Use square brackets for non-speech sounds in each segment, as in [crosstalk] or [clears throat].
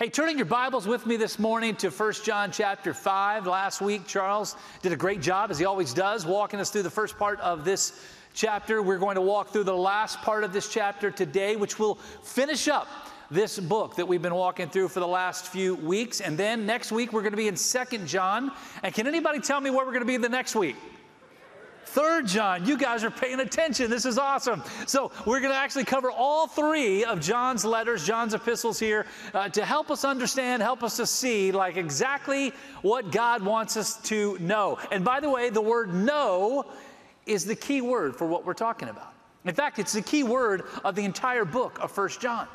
Hey, turning your Bibles with me this morning to 1 John chapter 5. Last week, Charles did a great job, as he always does, walking us through the first part of this chapter. We're going to walk through the last part of this chapter today, which will finish up this book that we've been walking through for the last few weeks. And then next week, we're going to be in 2 John. And can anybody tell me where we're going to be the next week? Third John, you guys are paying attention. This is awesome. So, we're going to actually cover all three of John's letters, John's epistles here, uh, to help us understand, help us to see, like exactly what God wants us to know. And by the way, the word know is the key word for what we're talking about. In fact, it's the key word of the entire book of First John.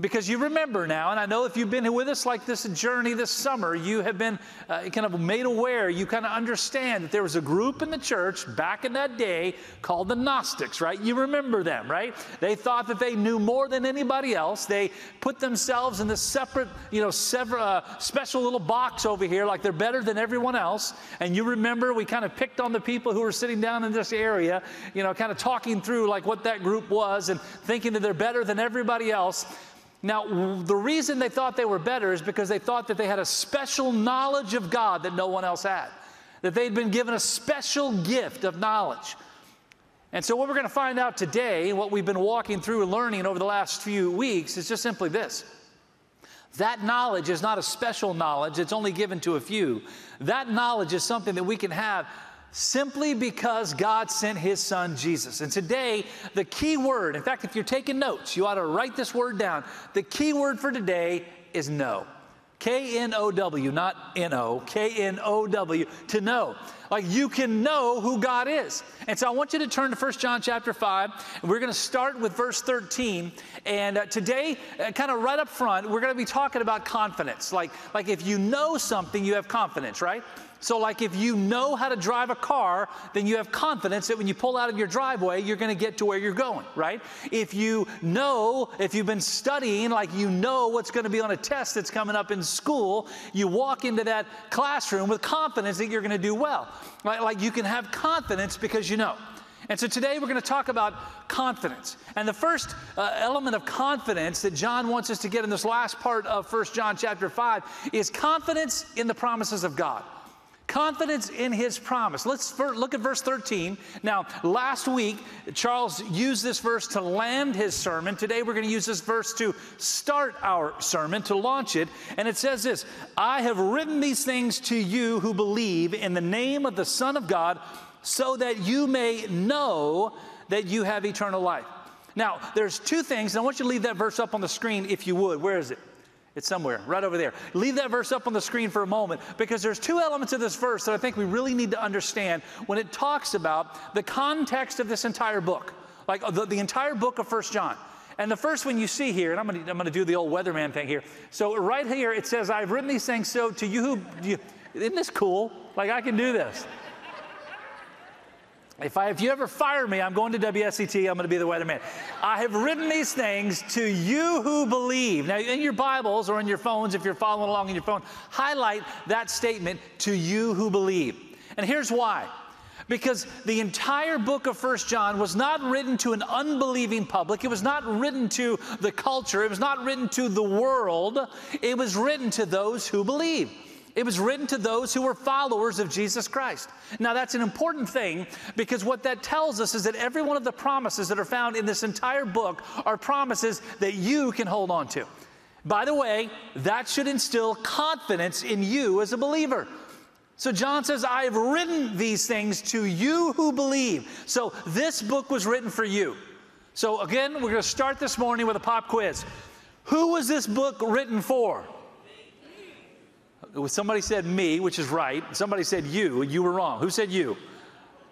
Because you remember now, and I know if you've been with us like this journey this summer, you have been uh, kind of made aware, you kind of understand that there was a group in the church back in that day called the Gnostics, right? You remember them, right? They thought that they knew more than anybody else. They put themselves in this separate, you know, uh, special little box over here, like they're better than everyone else. And you remember we kind of picked on the people who were sitting down in this area, you know, kind of talking through like what that group was and thinking that they're better than everybody else. Now, the reason they thought they were better is because they thought that they had a special knowledge of God that no one else had, that they'd been given a special gift of knowledge. And so, what we're going to find out today, what we've been walking through and learning over the last few weeks, is just simply this. That knowledge is not a special knowledge, it's only given to a few. That knowledge is something that we can have simply because God sent his son Jesus. And today, the key word, in fact, if you're taking notes, you ought to write this word down. The key word for today is know. K N O W, not N O, K N O W, to know. Like you can know who God is. And so I want you to turn to 1 John chapter 5, and we're going to start with verse 13. And uh, today, uh, kind of right up front, we're going to be talking about confidence. Like, like if you know something, you have confidence, right? So, like if you know how to drive a car, then you have confidence that when you pull out of your driveway, you're going to get to where you're going, right? If you know, if you've been studying, like you know what's going to be on a test that's coming up in school, you walk into that classroom with confidence that you're going to do well. Right? Like you can have confidence because you know. And so today we're going to talk about confidence. And the first uh, element of confidence that John wants us to get in this last part of 1 John chapter 5 is confidence in the promises of God. Confidence in his promise. Let's look at verse 13. Now, last week, Charles used this verse to land his sermon. Today, we're going to use this verse to start our sermon, to launch it. And it says this I have written these things to you who believe in the name of the Son of God, so that you may know that you have eternal life. Now, there's two things, and I want you to leave that verse up on the screen if you would. Where is it? It's somewhere, right over there. Leave that verse up on the screen for a moment because there's two elements of this verse that I think we really need to understand when it talks about the context of this entire book, like uh, the, the entire book of First John. And the first one you see here, and I'm gonna, I'm gonna do the old weatherman thing here. So right here it says, I've written these things so to you who, you, isn't this cool? Like I can do this. If, I, if you ever fire me, I'm going to WSET, I'm going to be the weatherman. I have written these things to you who believe. Now, in your Bibles or in your phones, if you're following along in your phone, highlight that statement to you who believe. And here's why. Because the entire book of First John was not written to an unbelieving public. It was not written to the culture. It was not written to the world. It was written to those who believe. It was written to those who were followers of Jesus Christ. Now, that's an important thing because what that tells us is that every one of the promises that are found in this entire book are promises that you can hold on to. By the way, that should instill confidence in you as a believer. So John says, I have written these things to you who believe. So this book was written for you. So again, we're going to start this morning with a pop quiz. Who was this book written for? Somebody said me, which is right. Somebody said you, you were wrong. Who said you?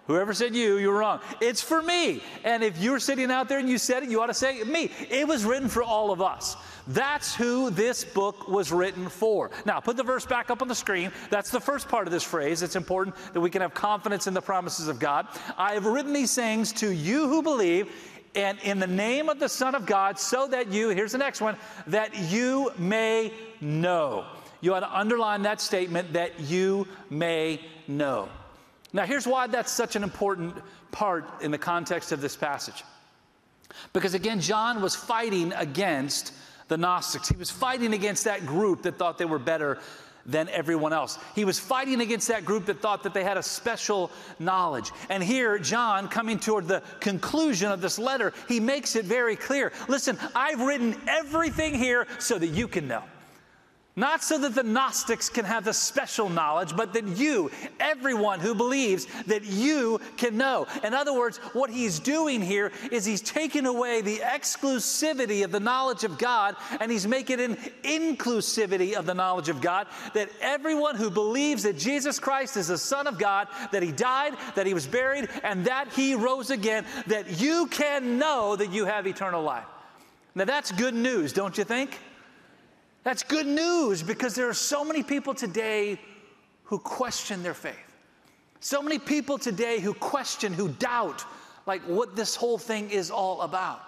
Whoever said you, you were wrong. It's for me. And if you're sitting out there and you said it, you ought to say me. It was written for all of us. That's who this book was written for. Now, put the verse back up on the screen. That's the first part of this phrase. It's important that we can have confidence in the promises of God. I have written these things to you who believe, and in the name of the Son of God, so that you, here's the next one, that you may know you ought to underline that statement that you may know. Now, here's why that's such an important part in the context of this passage. Because again, John was fighting against the Gnostics. He was fighting against that group that thought they were better than everyone else. He was fighting against that group that thought that they had a special knowledge. And here, John, coming toward the conclusion of this letter, he makes it very clear listen, I've written everything here so that you can know. Not so that the Gnostics can have the special knowledge, but that you, everyone who believes, that you can know. In other words, what he's doing here is he's taking away the exclusivity of the knowledge of God and he's making an inclusivity of the knowledge of God. That everyone who believes that Jesus Christ is the Son of God, that he died, that he was buried, and that he rose again, that you can know that you have eternal life. Now that's good news, don't you think? That's good news because there are so many people today who question their faith. So many people today who question, who doubt, like what this whole thing is all about.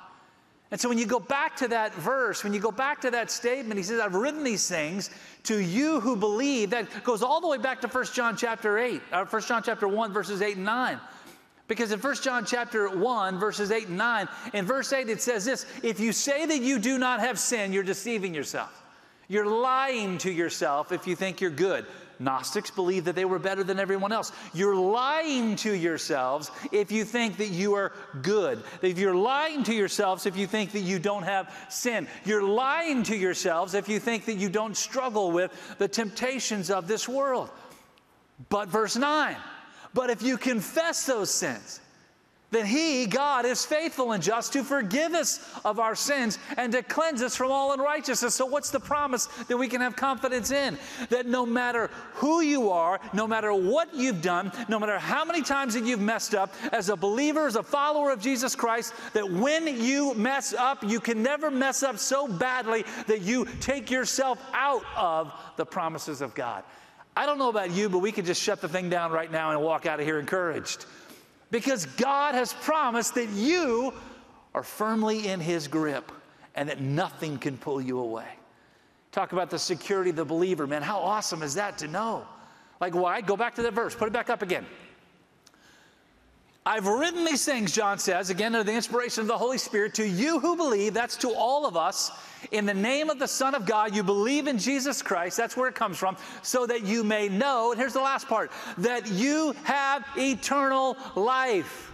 And so when you go back to that verse, when you go back to that statement, he says, I've written these things to you who believe. That goes all the way back to 1 John chapter 8, uh, or 1 John chapter 1, verses 8 and 9. Because in 1 John chapter 1, verses 8 and 9, in verse 8 it says this if you say that you do not have sin, you're deceiving yourself. You're lying to yourself if you think you're good. Gnostics believe that they were better than everyone else. You're lying to yourselves if you think that you are good. If you're lying to yourselves if you think that you don't have sin. You're lying to yourselves if you think that you don't struggle with the temptations of this world. But verse 9, but if you confess those sins, then He, God, is faithful and just to forgive us of our sins and to cleanse us from all unrighteousness. So, what's the promise that we can have confidence in? That no matter who you are, no matter what you've done, no matter how many times that you've messed up, as a believer, as a follower of Jesus Christ, that when you mess up, you can never mess up so badly that you take yourself out of the promises of God. I don't know about you, but we could just shut the thing down right now and walk out of here encouraged because God has promised that you are firmly in His grip and that nothing can pull you away. Talk about the security of the believer, man. How awesome is that to know? Like, why? Go back to that verse, put it back up again. I've written these things, John says, again, under the inspiration of the Holy Spirit, to you who believe, that's to all of us, in the name of the Son of God, you believe in Jesus Christ, that's where it comes from, so that you may know, and here's the last part, that you have eternal life.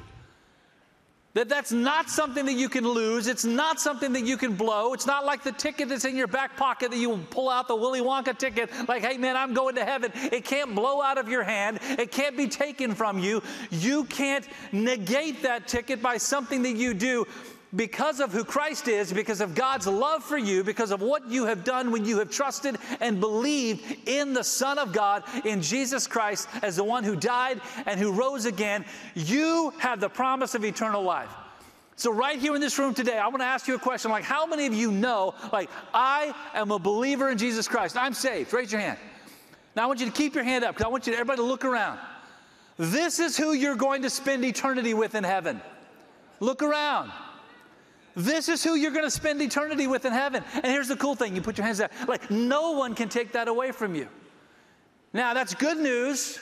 That that's not something that you can lose. It's not something that you can blow. It's not like the ticket that's in your back pocket that you pull out the Willy Wonka ticket, like, hey man, I'm going to heaven. It can't blow out of your hand. It can't be taken from you. You can't negate that ticket by something that you do because of who Christ is, because of God's love for you, because of what you have done when you have trusted and believed in the Son of God, in Jesus Christ, as the one who died and who rose again, you have the promise of eternal life. So, right here in this room today, I want to ask you a question like, how many of you know, like, I am a believer in Jesus Christ? I'm saved. Raise your hand. Now, I want you to keep your hand up because I want you to, everybody to look around. This is who you're going to spend eternity with in heaven. Look around. This is who you're going to spend eternity with in heaven. And here's the cool thing you put your hands down. Like, no one can take that away from you. Now, that's good news,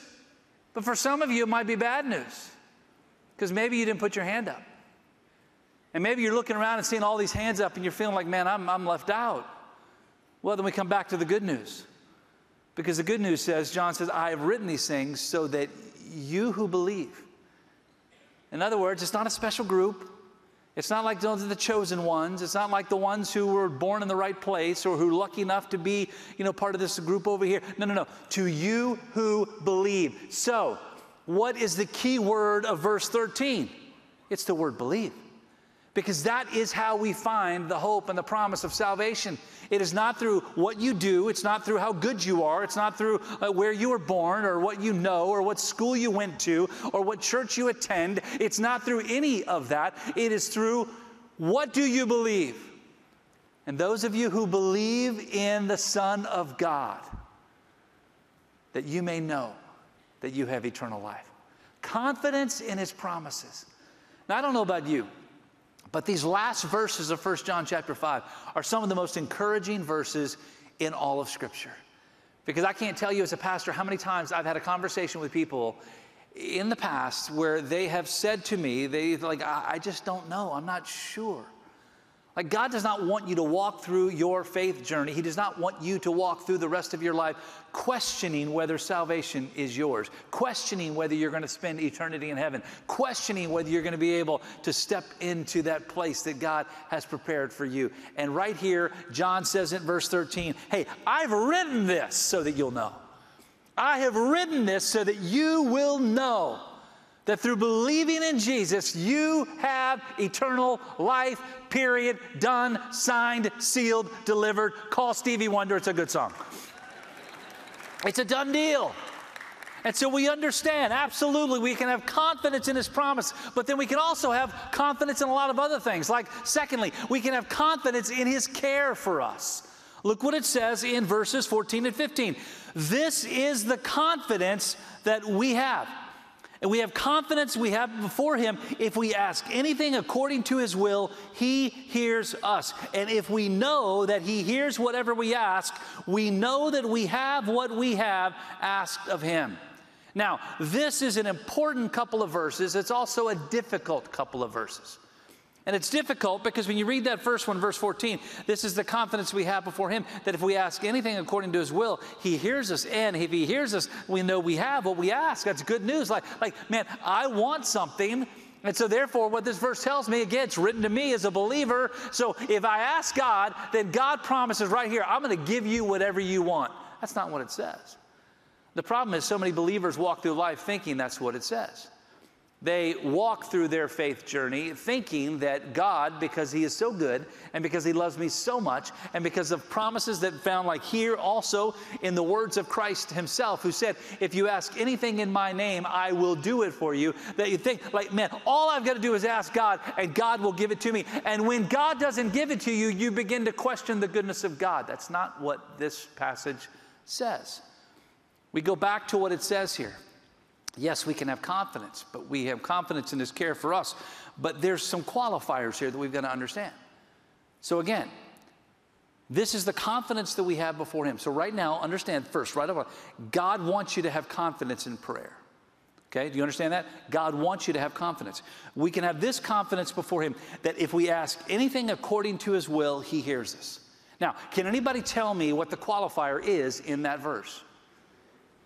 but for some of you, it might be bad news because maybe you didn't put your hand up. And maybe you're looking around and seeing all these hands up and you're feeling like, man, I'm, I'm left out. Well, then we come back to the good news. Because the good news says, John says, I have written these things so that you who believe. In other words, it's not a special group. It's not like those are the chosen ones. It's not like the ones who were born in the right place or who are lucky enough to be, you know, part of this group over here. No, no, no. To you who believe. So, what is the key word of verse 13? It's the word believe because that is how we find the hope and the promise of salvation. It is not through what you do, it's not through how good you are, it's not through uh, where you were born or what you know or what school you went to or what church you attend. It's not through any of that. It is through what do you believe? And those of you who believe in the Son of God, that you may know that you have eternal life. Confidence in his promises. Now, I don't know about you. But these last verses of 1 John chapter 5 are some of the most encouraging verses in all of Scripture. Because I can't tell you as a pastor how many times I've had a conversation with people in the past where they have said to me, they like, I, I just don't know, I'm not sure. Like, God does not want you to walk through your faith journey. He does not want you to walk through the rest of your life questioning whether salvation is yours, questioning whether you're going to spend eternity in heaven, questioning whether you're going to be able to step into that place that God has prepared for you. And right here, John says in verse 13, Hey, I've written this so that you'll know. I have written this so that you will know that through believing in Jesus, you have eternal life, period, done, signed, sealed, delivered. Call Stevie Wonder, it's a good song. It's a done deal. And so we understand, absolutely, we can have confidence in His promise, but then we can also have confidence in a lot of other things. Like, secondly, we can have confidence in His care for us. Look what it says in verses 14 and 15. This is the confidence that we have. And we have confidence we have before Him. If we ask anything according to His will, He hears us. And if we know that He hears whatever we ask, we know that we have what we have asked of Him. Now, this is an important couple of verses. It's also a difficult couple of verses. And it's difficult because when you read that first one, verse 14, this is the confidence we have before Him that if we ask anything according to His will, He hears us. And if He hears us, we know we have what we ask. That's good news. Like, like man, I want something. And so, therefore, what this verse tells me, again, it's written to me as a believer. So, if I ask God, then God promises right here, I'm going to give you whatever you want. That's not what it says. The problem is, so many believers walk through life thinking that's what it says. They walk through their faith journey thinking that God, because He is so good and because He loves me so much, and because of promises that found like here also in the words of Christ Himself, who said, If you ask anything in my name, I will do it for you, that you think, like, man, all I've got to do is ask God and God will give it to me. And when God doesn't give it to you, you begin to question the goodness of God. That's not what this passage says. We go back to what it says here. Yes, we can have confidence, but we have confidence in His care for us. But there's some qualifiers here that we've got to understand. So, again, this is the confidence that we have before Him. So, right now, understand first, right away, God wants you to have confidence in prayer. Okay, do you understand that? God wants you to have confidence. We can have this confidence before Him that if we ask anything according to His will, He hears us. Now, can anybody tell me what the qualifier is in that verse?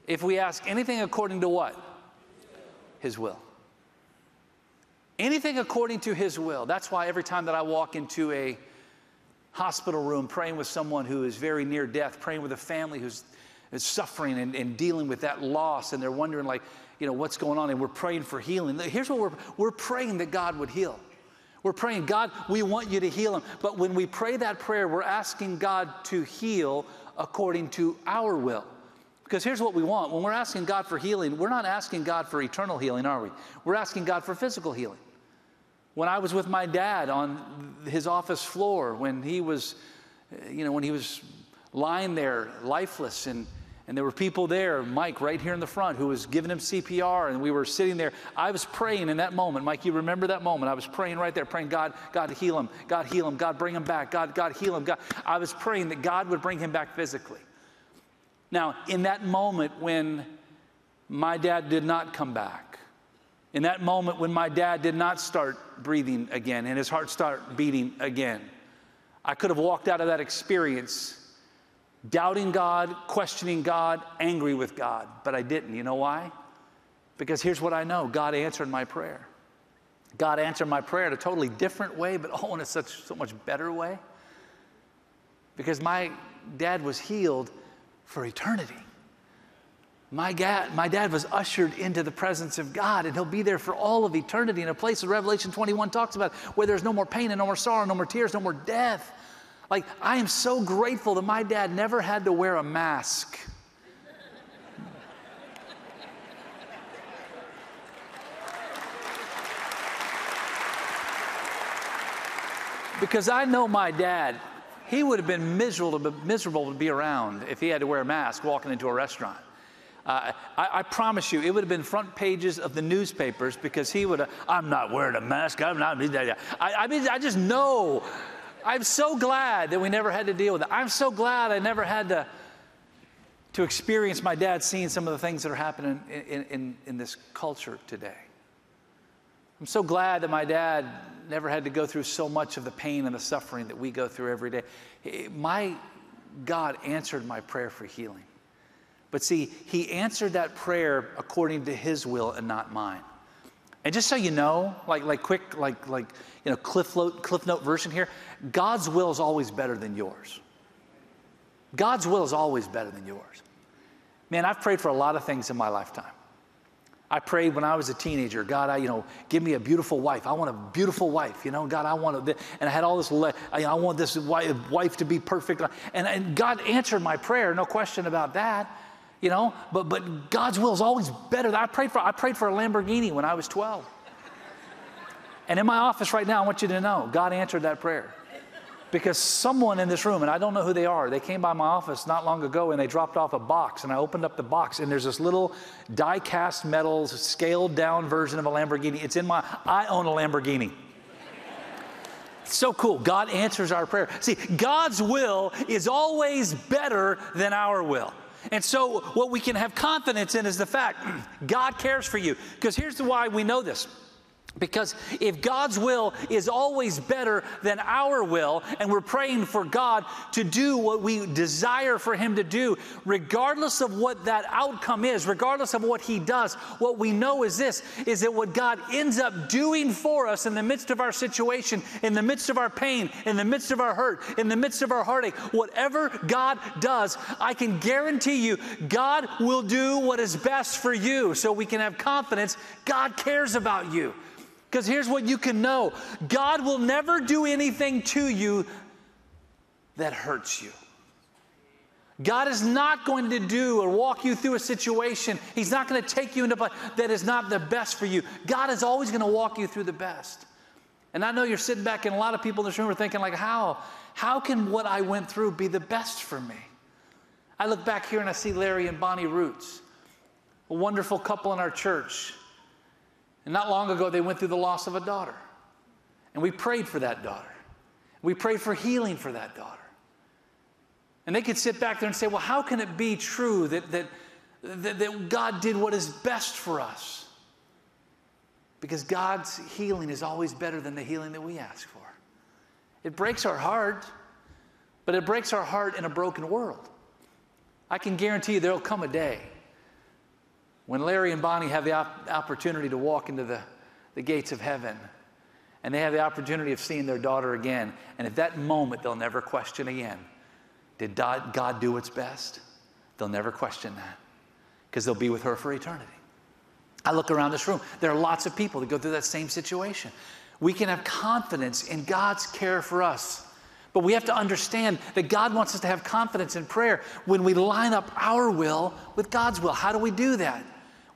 If we ask anything according to what? His will. Anything according to His will. That's why every time that I walk into a hospital room praying with someone who is very near death, praying with a family who's is suffering and, and dealing with that loss, and they're wondering, like, you know, what's going on, and we're praying for healing. Here's what we're we're praying that God would heal. We're praying, God, we want you to heal him. But when we pray that prayer, we're asking God to heal according to our will. Because here's what we want when we're asking God for healing, we're not asking God for eternal healing, are we? We're asking God for physical healing. When I was with my dad on his office floor, when he was, eh, you know, when he was lying there lifeless and and there were people there, Mike right here in the front, who was giving him CPR, and we were sitting there. I was praying in that moment. Mike, you remember that moment? I was praying right there, praying, God, God heal him, God heal him, God bring him back, God, God heal him. God. I was praying that God would bring him back physically. Now, in that moment when my dad did not come back, in that moment when my dad did not start breathing again and his heart start beating again, I could have walked out of that experience doubting God, questioning God, angry with God, but I didn't. You know why? Because here's what I know God answered my prayer. God answered my prayer in a totally different way, but oh, in a such so much better way. Because my dad was healed for eternity. My dad, my dad was ushered into the presence of God, and he'll be there for all of eternity in a place that Revelation 21 talks about where there's no more pain and no more sorrow, no more tears, no more death. Like, I am so grateful that my dad never had to wear a mask. because I know my dad he would have been miserable to, miserable to be around if he had to wear a mask walking into a restaurant. Uh, I, I, promise you, it would have been front pages of the newspapers because he would have, I'm not wearing a mask. I'm not. I, I mean, I just know. I'm so glad that we never had to deal with it. I'm so glad I never had to, to experience my dad seeing some of the things that are happening in, in, in this culture today. I'm so glad that my dad never had to go through so much of the pain and the suffering that we go through every day. My God answered my prayer for healing. But see, he answered that prayer according to his will and not mine. And just so you know, like, like quick, like, like, you know, cliff cliff note version here, God's will is always better than yours. God's will is always better than yours. Man, I've prayed for a lot of things in my lifetime. I prayed when I was a teenager, God, I, you know, give me a beautiful wife. I want a beautiful wife, you know, God, I want to, and I had all this, I want this wife to be perfect. And, and God answered my prayer, no question about that, you know, but, but God's will is always better. I prayed, for, I prayed for a Lamborghini when I was 12. And in my office right now, I want you to know, God answered that prayer because someone in this room, and I don't know who they are, they came by my office not long ago and they dropped off a box. And I opened up the box, and there's this little die cast metals, scaled down version of a Lamborghini. It's in my, I own a Lamborghini. so cool. God answers our prayer. See, God's will is always better than our will. And so, what we can have confidence in is the fact [clears throat] God cares for you. Because here's why we know this because if God's will is always better than our will, and we're praying for God to do what we desire for Him to do, regardless of what that outcome is, regardless of what He does, what we know is this is that what God ends up doing for us in the midst of our situation, in the midst of our pain, in the midst of our hurt, in the midst of our heartache, whatever God does, I can guarantee you, God will do what is best for you. So we can have confidence God cares about you. Because here's what you can know God will never do anything to you that hurts you. God is not going to do or walk you through a situation. He's not going to take you into that is not the best for you. God is always going to walk you through the best. And I know you're sitting back, and a lot of people in this room are thinking, like, how? How can what I went through be the best for me? I look back here and I see Larry and Bonnie Roots, a wonderful couple in our church. And not long ago, they went through the loss of a daughter. And we prayed for that daughter. We prayed for healing for that daughter. And they could sit back there and say, well, how can it be true that, that, that, that God did what is best for us? Because God's healing is always better than the healing that we ask for. It breaks our heart, but it breaks our heart in a broken world. I can guarantee you there'll come a day when Larry and Bonnie have the op- opportunity to walk into the, the gates of heaven and they have the opportunity of seeing their daughter again, and at that moment, they'll never question again did God do what's best? They'll never question that because they'll be with her for eternity. I look around this room, there are lots of people that go through that same situation. We can have confidence in God's care for us. But we have to understand that God wants us to have confidence in prayer when we line up our will with God's will. How do we do that?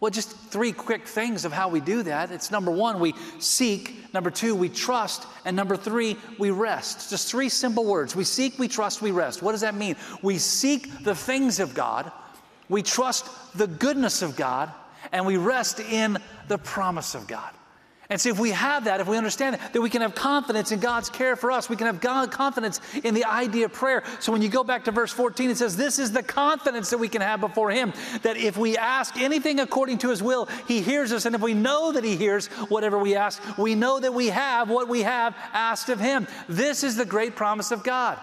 Well, just three quick things of how we do that. It's number one, we seek. Number two, we trust. And number three, we rest. Just three simple words. We seek, we trust, we rest. What does that mean? We seek the things of God, we trust the goodness of God, and we rest in the promise of God. And see, if we have that, if we understand that, then we can have confidence in God's care for us. We can have God, confidence in the idea of prayer. So when you go back to verse 14, it says, This is the confidence that we can have before Him that if we ask anything according to His will, He hears us. And if we know that He hears whatever we ask, we know that we have what we have asked of Him. This is the great promise of God.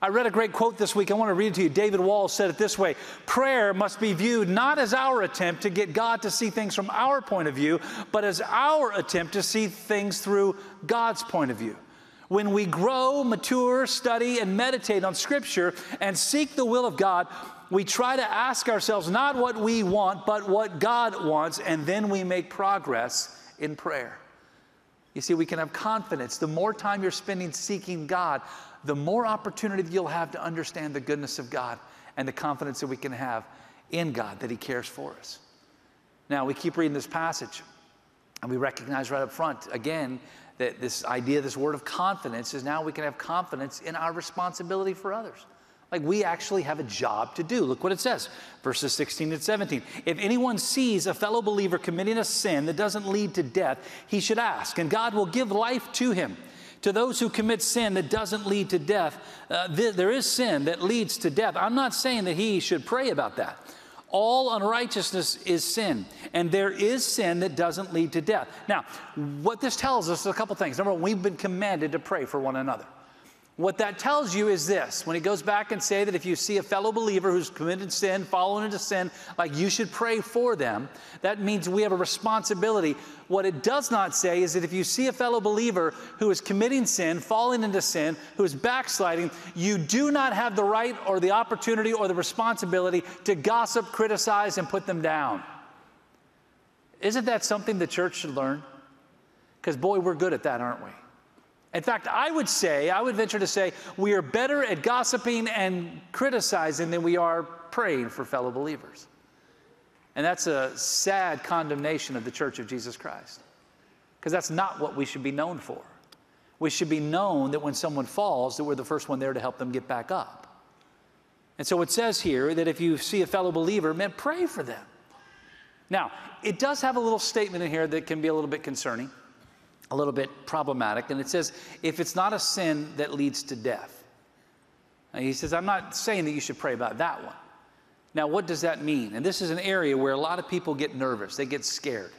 I read a great quote this week. I want to read it to you. David Wall said it this way Prayer must be viewed not as our attempt to get God to see things from our point of view, but as our attempt to see things through God's point of view. When we grow, mature, study, and meditate on Scripture and seek the will of God, we try to ask ourselves not what we want, but what God wants, and then we make progress in prayer. You see, we can have confidence. The more time you're spending seeking God, the more opportunity you'll have to understand the goodness of God and the confidence that we can have in God that He cares for us. Now, we keep reading this passage, and we recognize right up front, again, that this idea, this word of confidence, is now we can have confidence in our responsibility for others. Like we actually have a job to do. Look what it says, verses 16 and 17. If anyone sees a fellow believer committing a sin that doesn't lead to death, he should ask, and God will give life to him. To those who commit sin that doesn't lead to death, uh, th- there is sin that leads to death. I'm not saying that he should pray about that. All unrighteousness is sin, and there is sin that doesn't lead to death. Now, what this tells us is a couple things. Number one, we've been commanded to pray for one another. What that tells you is this when he goes back and say that if you see a fellow believer who's committed sin, fallen into sin, like you should pray for them, that means we have a responsibility. What it does not say is that if you see a fellow believer who is committing sin, falling into sin, who is backsliding, you do not have the right or the opportunity or the responsibility to gossip, criticize, and put them down. Isn't that something the church should learn? Because, boy, we're good at that, aren't we? In fact, I would say, I would venture to say, we are better at gossiping and criticizing than we are praying for fellow believers. And that's a sad condemnation of the church of Jesus Christ. Because that's not what we should be known for. We should be known that when someone falls, that we're the first one there to help them get back up. And so it says here that if you see a fellow believer, man, pray for them. Now, it does have a little statement in here that can be a little bit concerning a little bit problematic. And it says, if it's not a sin that leads to death. And he says, I'm not saying that you should pray about that one. Now, what does that mean? And this is an area where a lot of people get nervous, they get scared.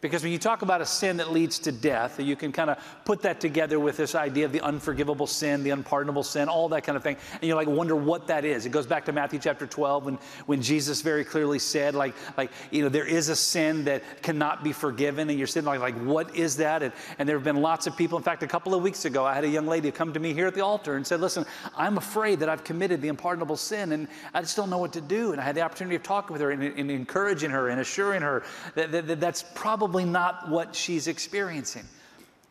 Because when you talk about a sin that leads to death, you can kind of put that together with this idea of the unforgivable sin, the unpardonable sin, all that kind of thing. And you like wonder what that is. It goes back to Matthew chapter 12 when, when Jesus very clearly said, like, like, you know, there is a sin that cannot be forgiven. And you're sitting like, like what is that? And, and there have been lots of people. In fact, a couple of weeks ago, I had a young lady come to me here at the altar and said, listen, I'm afraid that I've committed the unpardonable sin and I just don't know what to do. And I had the opportunity of talking with her and, and encouraging her and assuring her that, that, that that's probably probably not what she's experiencing.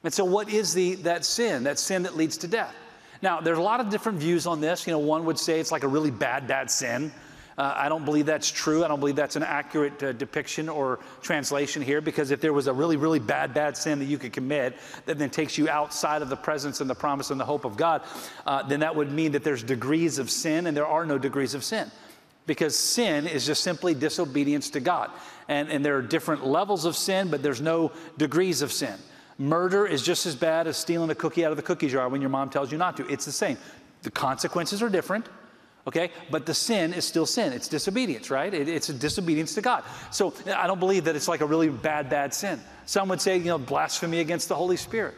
And so, what is the, that sin? That sin that leads to death. Now, there's a lot of different views on this. You know, one would say it's like a really bad, bad sin. Uh, I don't believe that's true. I don't believe that's an accurate uh, depiction or translation here because if there was a really, really bad, bad sin that you could commit that then takes you outside of the presence and the promise and the hope of God, uh, then that would mean that there's degrees of sin and there are no degrees of sin because sin is just simply disobedience to God. And, and there are different levels of sin, but there's no degrees of sin. Murder is just as bad as stealing a cookie out of the cookie jar when your mom tells you not to. It's the same. The consequences are different, okay? But the sin is still sin. It's disobedience, right? It, it's a disobedience to God. So I don't believe that it's like a really bad, bad sin. Some would say, you know, blasphemy against the Holy Spirit.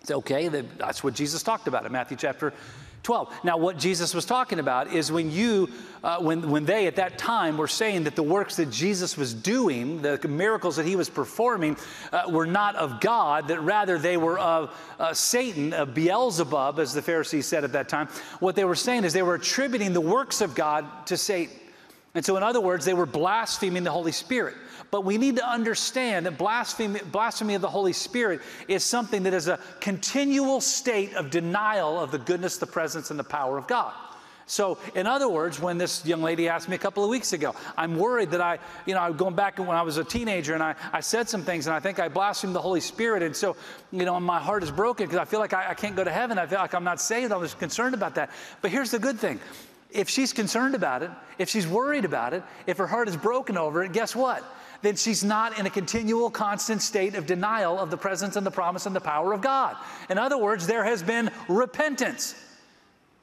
It's okay, that's what Jesus talked about in Matthew chapter 12. Now, what Jesus was talking about is when you, uh, when, when they at that time were saying that the works that Jesus was doing, the miracles that he was performing, uh, were not of God, that rather they were of uh, Satan, of Beelzebub, as the Pharisees said at that time, what they were saying is they were attributing the works of God to Satan. And so, in other words, they were blaspheming the Holy Spirit. But we need to understand that blasphemy, blasphemy of the Holy Spirit is something that is a continual state of denial of the goodness, the presence, and the power of God. So, in other words, when this young lady asked me a couple of weeks ago, I'm worried that I, you know, I'm going back when I was a teenager and I, I said some things and I think I blasphemed the Holy Spirit. And so, you know, my heart is broken because I feel like I, I can't go to heaven. I feel like I'm not saved. I was concerned about that. But here's the good thing if she's concerned about it, if she's worried about it, if her heart is broken over it, guess what? Then she's not in a continual, constant state of denial of the presence and the promise and the power of God. In other words, there has been repentance.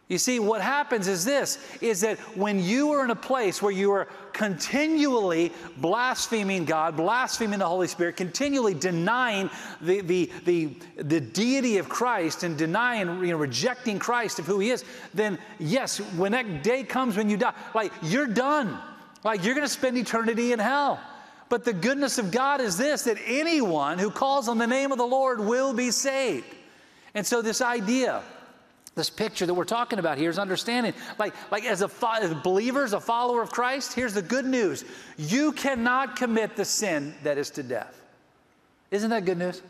You see, what happens is this is that when you are in a place where you are continually blaspheming God, blaspheming the Holy Spirit, continually denying the, the, the, the deity of Christ and denying, you know, rejecting Christ of who He is, then yes, when that day comes when you die, like you're done. Like you're going to spend eternity in hell. But the goodness of God is this that anyone who calls on the name of the Lord will be saved. And so, this idea, this picture that we're talking about here is understanding like, like as a as believers, a follower of Christ, here's the good news you cannot commit the sin that is to death. Isn't that good news?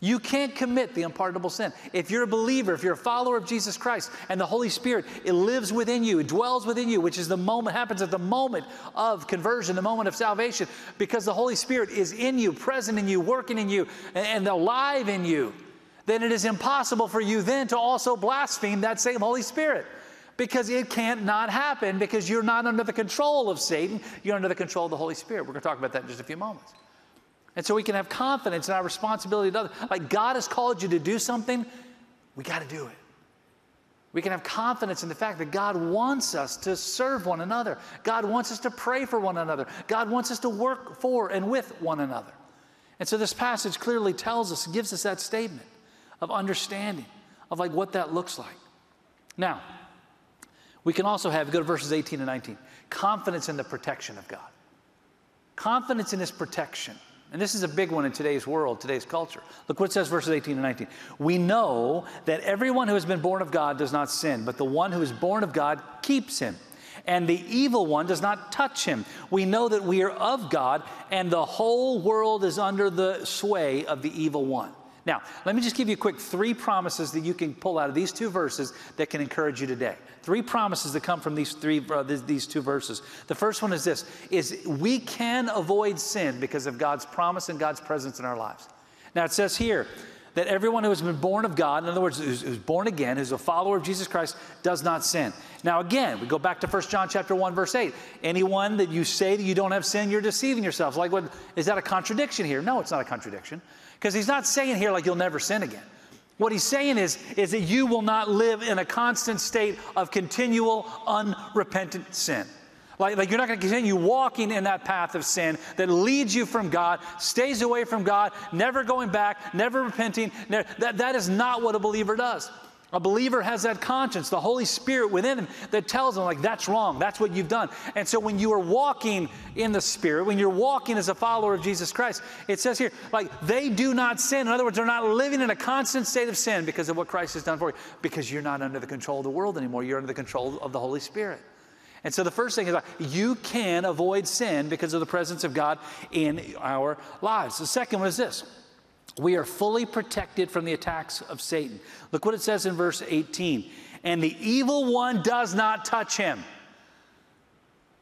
You can't commit the unpardonable sin. If you're a believer, if you're a follower of Jesus Christ and the Holy Spirit, it lives within you, it dwells within you, which is the moment, happens at the moment of conversion, the moment of salvation, because the Holy Spirit is in you, present in you, working in you, and alive in you, then it is impossible for you then to also blaspheme that same Holy Spirit. Because it can't not happen because you're not under the control of Satan, you're under the control of the Holy Spirit. We're going to talk about that in just a few moments. And so we can have confidence in our responsibility to others. Like God has called you to do something, we got to do it. We can have confidence in the fact that God wants us to serve one another. God wants us to pray for one another. God wants us to work for and with one another. And so this passage clearly tells us, gives us that statement of understanding of like what that looks like. Now, we can also have, go to verses 18 and 19, confidence in the protection of God. Confidence in his protection. And this is a big one in today's world, today's culture. Look what it says, verses 18 and 19. We know that everyone who has been born of God does not sin, but the one who is born of God keeps him. And the evil one does not touch him. We know that we are of God, and the whole world is under the sway of the evil one. Now, let me just give you a quick three promises that you can pull out of these two verses that can encourage you today. Three promises that come from these three uh, these two verses. The first one is this is we can avoid sin because of God's promise and God's presence in our lives. Now it says here that everyone who has been born of God, in other words, who's, who's, born again, who's a follower of Jesus Christ, does not sin. Now, again, we go back to 1 John chapter 1, verse 8. Anyone that you say that you don't have sin, you're deceiving yourselves. Like, what, is that a contradiction here? No, it's not a contradiction. Because he's not saying here like you'll never sin again. What he's saying is, is that you will not live in a constant state of continual unrepentant sin. Like, like you're not going to continue walking in that path of sin that leads you from God, stays away from God, never going back, never repenting. Never, that, that is not what a believer does. A believer has that conscience, the Holy Spirit within him that tells them, like, that's wrong, that's what you've done. And so when you are walking in the Spirit, when you're walking as a follower of Jesus Christ, it says here, like, they do not sin. In other words, they're not living in a constant state of sin because of what Christ has done for you, because you're not under the control of the world anymore. You're under the control of the Holy Spirit. And so the first thing is like, you can avoid sin because of the presence of God in our lives. The second one is this we are fully protected from the attacks of Satan. Look what it says in verse 18. And the evil one does not touch him.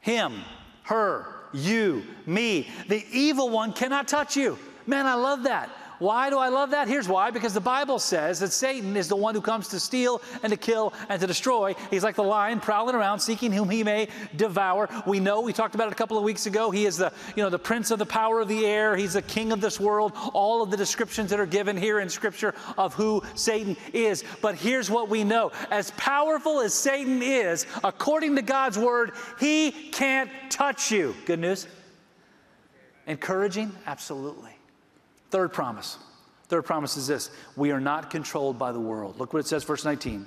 Him, her, you, me. The evil one cannot touch you. Man, I love that. Why do I love that? Here's why because the Bible says that Satan is the one who comes to steal and to kill and to destroy. He's like the lion prowling around seeking whom he may devour. We know, we talked about it a couple of weeks ago. He is the, you know, the prince of the power of the air. He's the king of this world. All of the descriptions that are given here in scripture of who Satan is. But here's what we know. As powerful as Satan is, according to God's word, he can't touch you. Good news? Encouraging? Absolutely. Third promise. Third promise is this we are not controlled by the world. Look what it says, verse 19.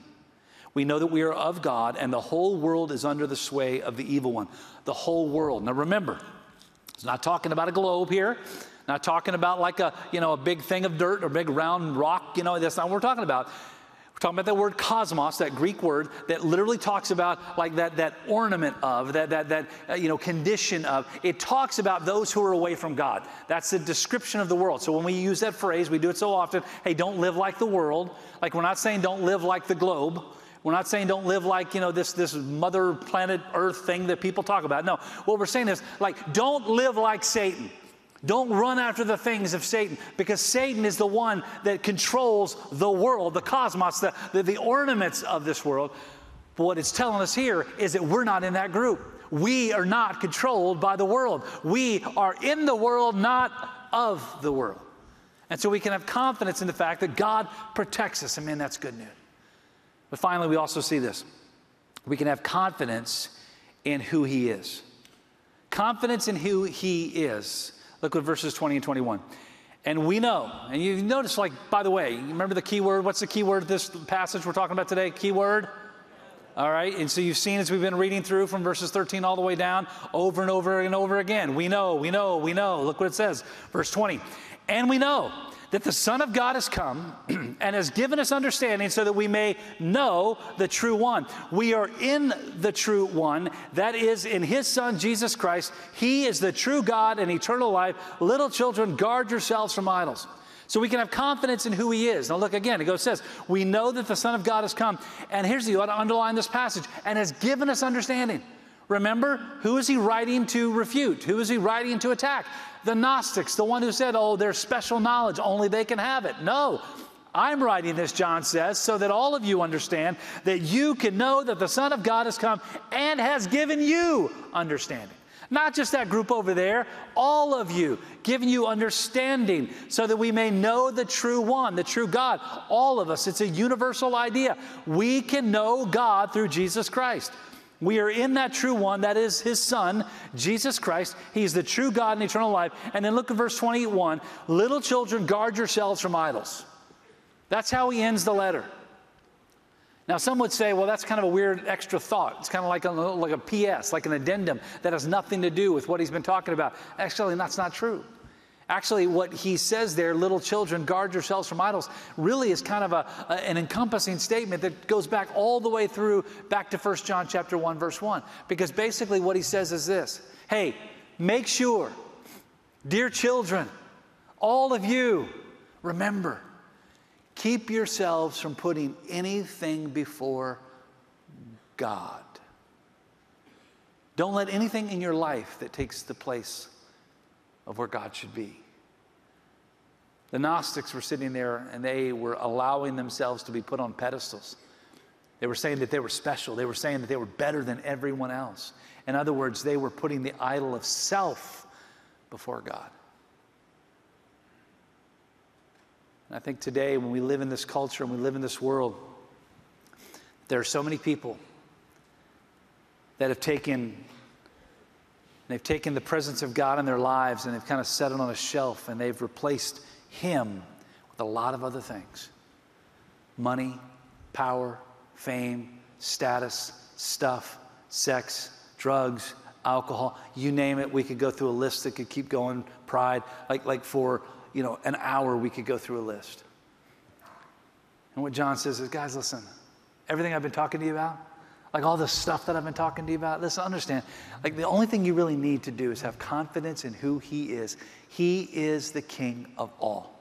We know that we are of God, and the whole world is under the sway of the evil one. The whole world. Now remember, it's not talking about a globe here. Not talking about like a, you know, a big thing of dirt or big round rock, you know, that's not what we're talking about. We're talking about that word cosmos, that Greek word that literally talks about like that, that ornament of, that, that, that uh, you know, condition of. It talks about those who are away from God. That's the description of the world. So when we use that phrase, we do it so often, hey, don't live like the world. Like we're not saying don't live like the globe. We're not saying don't live like, you know, this, this mother planet earth thing that people talk about. No, what we're saying is like, don't live like Satan. Don't run after the things of Satan because Satan is the one that controls the world, the cosmos, the, the, the, ornaments of this world. But what it's telling us here is that we're not in that group. We are not controlled by the world. We are in the world, not of the world. And so we can have confidence in the fact that God protects us. And man, that's good news. But finally, we also see this we can have confidence in who He is. Confidence in who He is. Look at verses 20 and 21. And we know, and you notice, like, by the way, remember the key word? What's the key word of this passage we're talking about today? Key word? All right, and so you've seen as we've been reading through from verses 13 all the way down, over and over and over again. We know, we know, we know. Look what it says, verse 20. And we know that the Son of God has come [clears throat] and has given us understanding so that we may know the true one. We are in the true one, that is in his Son, Jesus Christ. He is the true God and eternal life. Little children, guard yourselves from idols. So we can have confidence in who he is. Now look again, it goes says, We know that the Son of God has come. And here's the you ought to underline this passage, and has given us understanding. Remember, who is he writing to refute? Who is he writing to attack? The Gnostics, the one who said, oh, there's special knowledge, only they can have it. No, I'm writing this, John says, so that all of you understand that you can know that the Son of God has come and has given you understanding. Not just that group over there, all of you, giving you understanding so that we may know the true one, the true God. All of us. It's a universal idea. We can know God through Jesus Christ. We are in that true one, that is his son, Jesus Christ. He's the true God and eternal life. And then look at verse 21 Little children, guard yourselves from idols. That's how he ends the letter. Now, some would say, well, that's kind of a weird extra thought. It's kind of like a, like a PS, like an addendum that has nothing to do with what he's been talking about. Actually, that's not true. Actually, what he says there, little children, guard yourselves from idols, really is kind of a, a, an encompassing statement that goes back all the way through, back to 1 John chapter 1, verse 1. Because basically what he says is this Hey, make sure, dear children, all of you, remember, Keep yourselves from putting anything before God. Don't let anything in your life that takes the place of where God should be. The Gnostics were sitting there and they were allowing themselves to be put on pedestals. They were saying that they were special. They were saying that they were better than everyone else. In other words, they were putting the idol of self before God. And I think today, when we live in this culture and we live in this world, there are so many people that have taken they've taken the presence of God in their lives and they've kind of set it on a shelf and they've replaced him with a lot of other things. Money, power, fame, status, stuff, sex, drugs, alcohol, you name it, we could go through a list that could keep going, pride, like like for you know, an hour we could go through a list. And what John says is, guys, listen, everything I've been talking to you about, like all the stuff that I've been talking to you about, listen, understand, like the only thing you really need to do is have confidence in who He is. He is the King of all.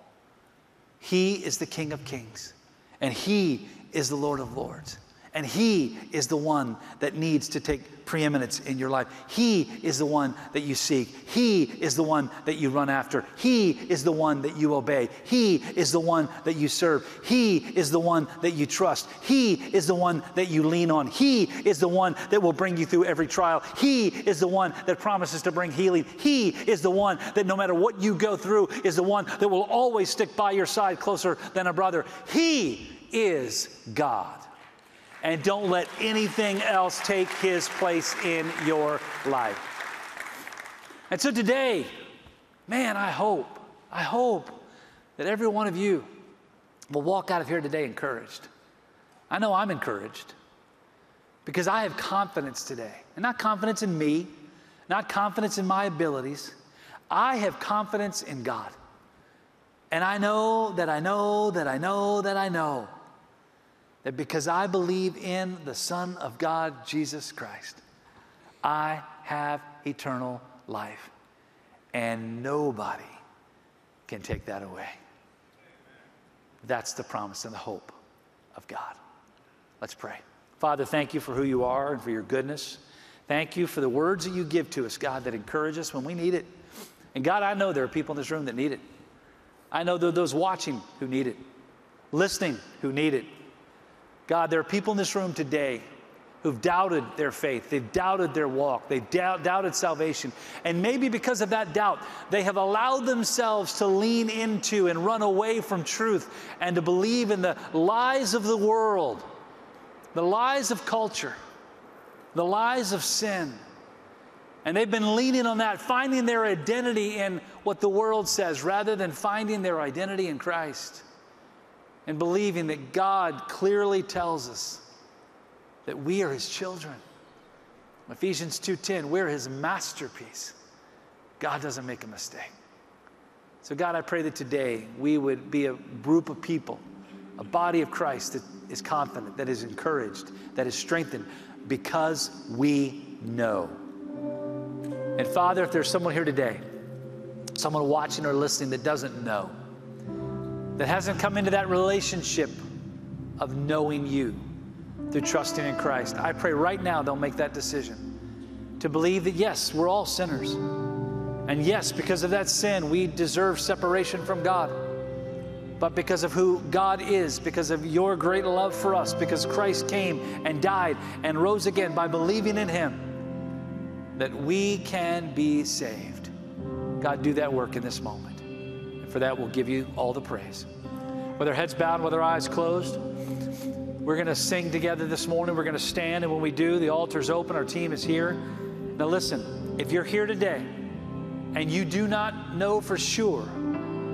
He is the King of kings, and He is the Lord of lords. And He is the one that needs to take preeminence in your life. He is the one that you seek. He is the one that you run after. He is the one that you obey. He is the one that you serve. He is the one that you trust. He is the one that you lean on. He is the one that will bring you through every trial. He is the one that promises to bring healing. He is the one that no matter what you go through is the one that will always stick by your side closer than a brother. He is God and don't let anything else take his place in your life. And so today, man, I hope, I hope that every one of you will walk out of here today encouraged. I know I'm encouraged because I have confidence today. And not confidence in me, not confidence in my abilities. I have confidence in God. And I know that I know that I know that I know that because I believe in the Son of God, Jesus Christ, I have eternal life. And nobody can take that away. That's the promise and the hope of God. Let's pray. Father, thank you for who you are and for your goodness. Thank you for the words that you give to us, God, that encourage us when we need it. And God, I know there are people in this room that need it. I know there are those watching who need it, listening who need it. God, there are people in this room today who've doubted their faith. They've doubted their walk. They've doubt, doubted salvation. And maybe because of that doubt, they have allowed themselves to lean into and run away from truth and to believe in the lies of the world, the lies of culture, the lies of sin. And they've been leaning on that, finding their identity in what the world says rather than finding their identity in Christ and believing that God clearly tells us that we are his children. Ephesians 2:10, we're his masterpiece. God doesn't make a mistake. So God, I pray that today we would be a group of people, a body of Christ that is confident, that is encouraged, that is strengthened because we know. And Father, if there's someone here today, someone watching or listening that doesn't know, that hasn't come into that relationship of knowing you through trusting in Christ, I pray right now they'll make that decision to believe that yes, we're all sinners. And yes, because of that sin, we deserve separation from God. But because of who God is, because of your great love for us, because Christ came and died and rose again by believing in Him, that we can be saved. God, do that work in this moment. And for that, we'll give you all the praise. With our heads bowed, with our eyes closed, we're going to sing together this morning. We're going to stand, and when we do, the altar's open. Our team is here. Now, listen, if you're here today and you do not know for sure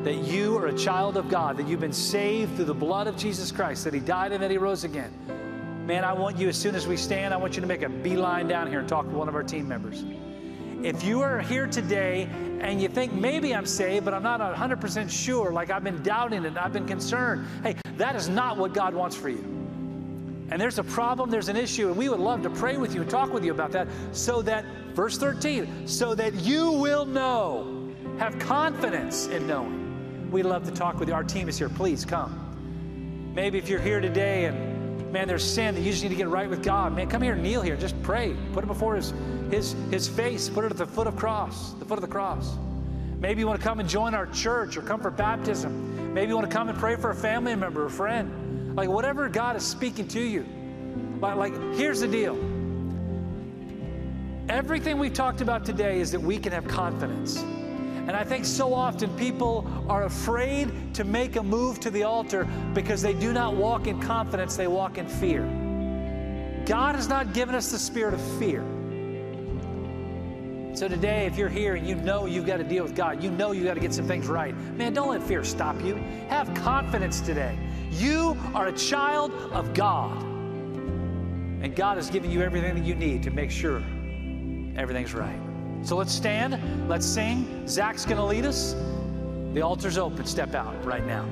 that you are a child of God, that you've been saved through the blood of Jesus Christ, that He died and that He rose again, man, I want you, as soon as we stand, I want you to make a beeline down here and talk to one of our team members. If you are here today and you think maybe I'm saved, but I'm not 100% sure, like I've been doubting it, I've been concerned, hey, that is not what God wants for you. And there's a problem, there's an issue, and we would love to pray with you and talk with you about that so that, verse 13, so that you will know, have confidence in knowing. We'd love to talk with you. Our team is here. Please come. Maybe if you're here today and man, there's sin that you just need to get right with God, man, come here, kneel here, just pray. Put it before his, his, his face, put it at the foot of cross, the foot of the cross. Maybe you want to come and join our church or come for baptism. Maybe you want to come and pray for a family member or friend. Like whatever God is speaking to you. Like, like here's the deal. Everything we've talked about today is that we can have confidence. And I think so often people are afraid to make a move to the altar because they do not walk in confidence, they walk in fear. God has not given us the spirit of fear. So today, if you're here and you know you've got to deal with God, you know you've got to get some things right, man, don't let fear stop you. Have confidence today. You are a child of God. And God has given you everything that you need to make sure everything's right. So let's stand, let's sing. Zach's going to lead us. The altar's open. Step out right now.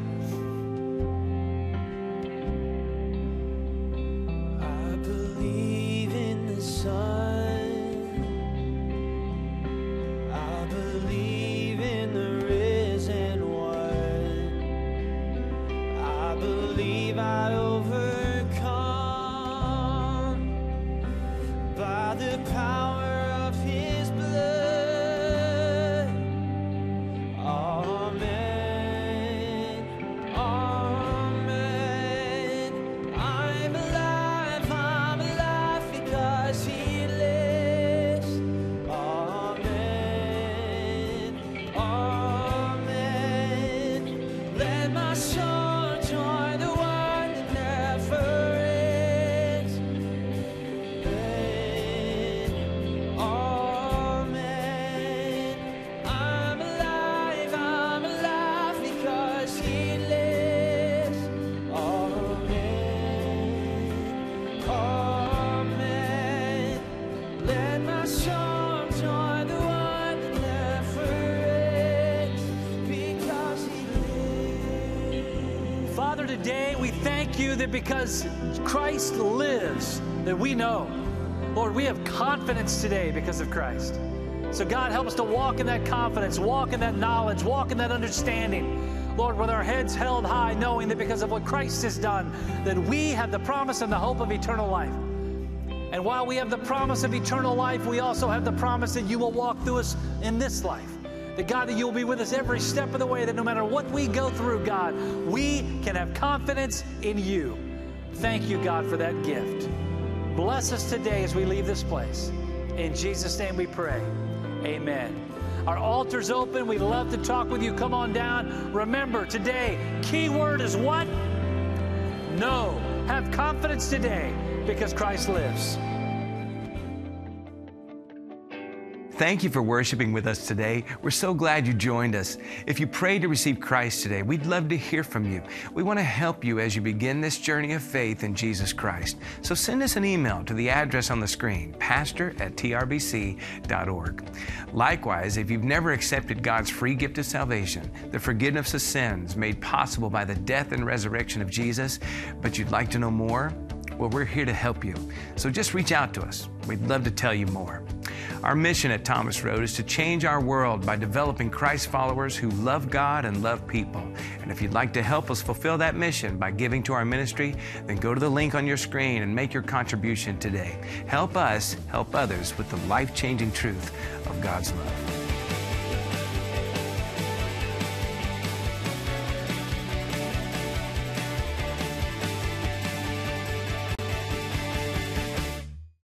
That because Christ lives, that we know. Lord, we have confidence today because of Christ. So, God, help us to walk in that confidence, walk in that knowledge, walk in that understanding. Lord, with our heads held high, knowing that because of what Christ has done, that we have the promise and the hope of eternal life. And while we have the promise of eternal life, we also have the promise that you will walk through us in this life. That God, that you'll be with us every step of the way, that no matter what we go through, God, we can have confidence in you. Thank you, God, for that gift. Bless us today as we leave this place. In Jesus' name we pray. Amen. Our altar's open. We'd love to talk with you. Come on down. Remember, today, key word is what? Know. Have confidence today because Christ lives. Thank you for worshiping with us today. We're so glad you joined us. If you prayed to receive Christ today, we'd love to hear from you. We want to help you as you begin this journey of faith in Jesus Christ. So send us an email to the address on the screen, pastor at trbc.org. Likewise, if you've never accepted God's free gift of salvation, the forgiveness of sins made possible by the death and resurrection of Jesus, but you'd like to know more, well, we're here to help you. So just reach out to us. We'd love to tell you more. Our mission at Thomas Road is to change our world by developing Christ followers who love God and love people. And if you'd like to help us fulfill that mission by giving to our ministry, then go to the link on your screen and make your contribution today. Help us help others with the life changing truth of God's love.